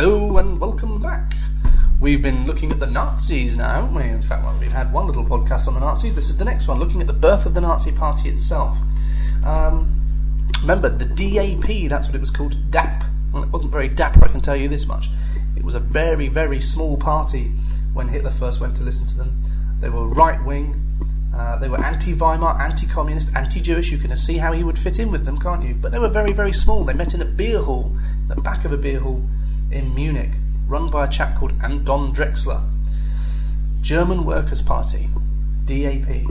Hello and welcome back. We've been looking at the Nazis now, haven't we? In fact, well, we've had one little podcast on the Nazis. This is the next one, looking at the birth of the Nazi Party itself. Um, remember, the DAP, that's what it was called, DAP. Well, it wasn't very dapper, I can tell you this much. It was a very, very small party when Hitler first went to listen to them. They were right wing, uh, they were anti Weimar, anti communist, anti Jewish. You can see how he would fit in with them, can't you? But they were very, very small. They met in a beer hall, the back of a beer hall in Munich, run by a chap called Anton Drexler. German Workers' Party, DAP.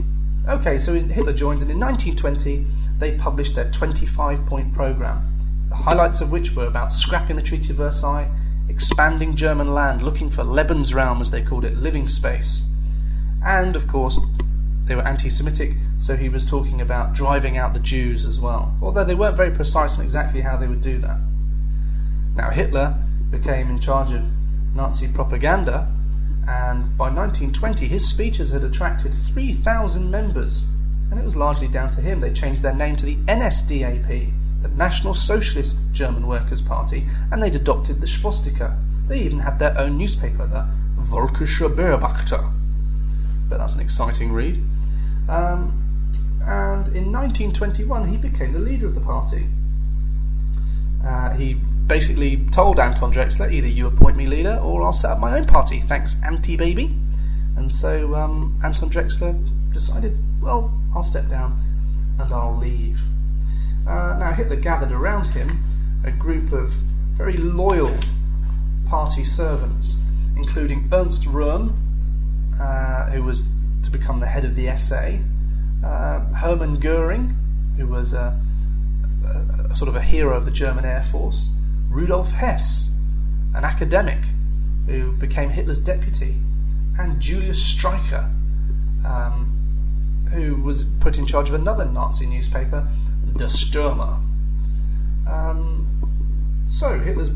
Okay, so Hitler joined, and in 1920 they published their 25 point programme, the highlights of which were about scrapping the Treaty of Versailles, expanding German land, looking for Lebensraum, as they called it, living space, and of course they were anti Semitic, so he was talking about driving out the Jews as well, although they weren't very precise on exactly how they would do that. Now, Hitler became in charge of Nazi propaganda, and by 1920 his speeches had attracted 3,000 members, and it was largely down to him. They changed their name to the NSDAP, the National Socialist German Workers' Party, and they'd adopted the swastika. They even had their own newspaper, the Völkischer Beobachter. But that's an exciting read. Um, and in 1921, he became the leader of the party. Uh, he basically told Anton Drexler, either you appoint me leader or I'll set up my own party. Thanks, anti baby. And so um, Anton Drexler decided, well, I'll step down and I'll leave. Uh, now, Hitler gathered around him a group of very loyal party servants, including Ernst Röhm, uh, who was to become the head of the SA. Uh, Hermann Goering, who was a, a, a, sort of a hero of the German Air Force. Rudolf Hess, an academic who became Hitler's deputy. And Julius Streicher, um, who was put in charge of another Nazi newspaper, Der Stürmer. Um, so Hitler's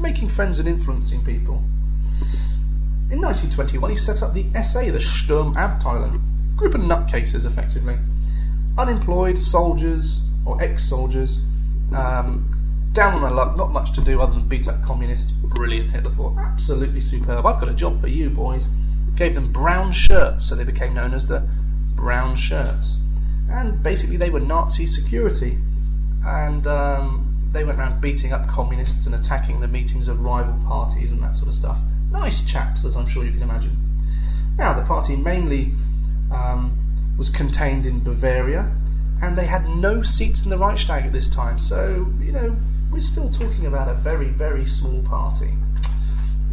making friends and influencing people. In 1921, he set up the SA, the Sturmabteilung, group of nutcases, effectively. Unemployed soldiers or ex-soldiers, um, down on their luck, not much to do other than beat up communists. Brilliant, Hitler thought. Absolutely superb. I've got a job for you, boys. Gave them brown shirts, so they became known as the Brown Shirts. And basically, they were Nazi security. And um, they went around beating up communists and attacking the meetings of rival parties and that sort of stuff. Nice chaps, as I'm sure you can imagine. Now, the party mainly um, was contained in Bavaria, and they had no seats in the Reichstag at this time, so, you know, we're still talking about a very, very small party.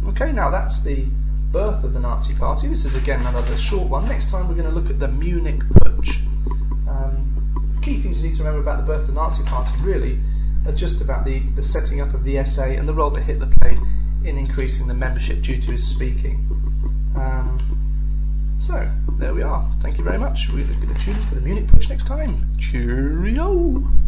Okay, now that's the birth of the Nazi Party. This is again another short one. Next time we're going to look at the Munich Putsch. Um, key things you need to remember about the birth of the Nazi Party really are just about the, the setting up of the SA and the role that Hitler played in increasing the membership due to his speaking. Um, so, there we are. Thank you very much. We're going to tune in for the Munich Putsch next time. Cheerio!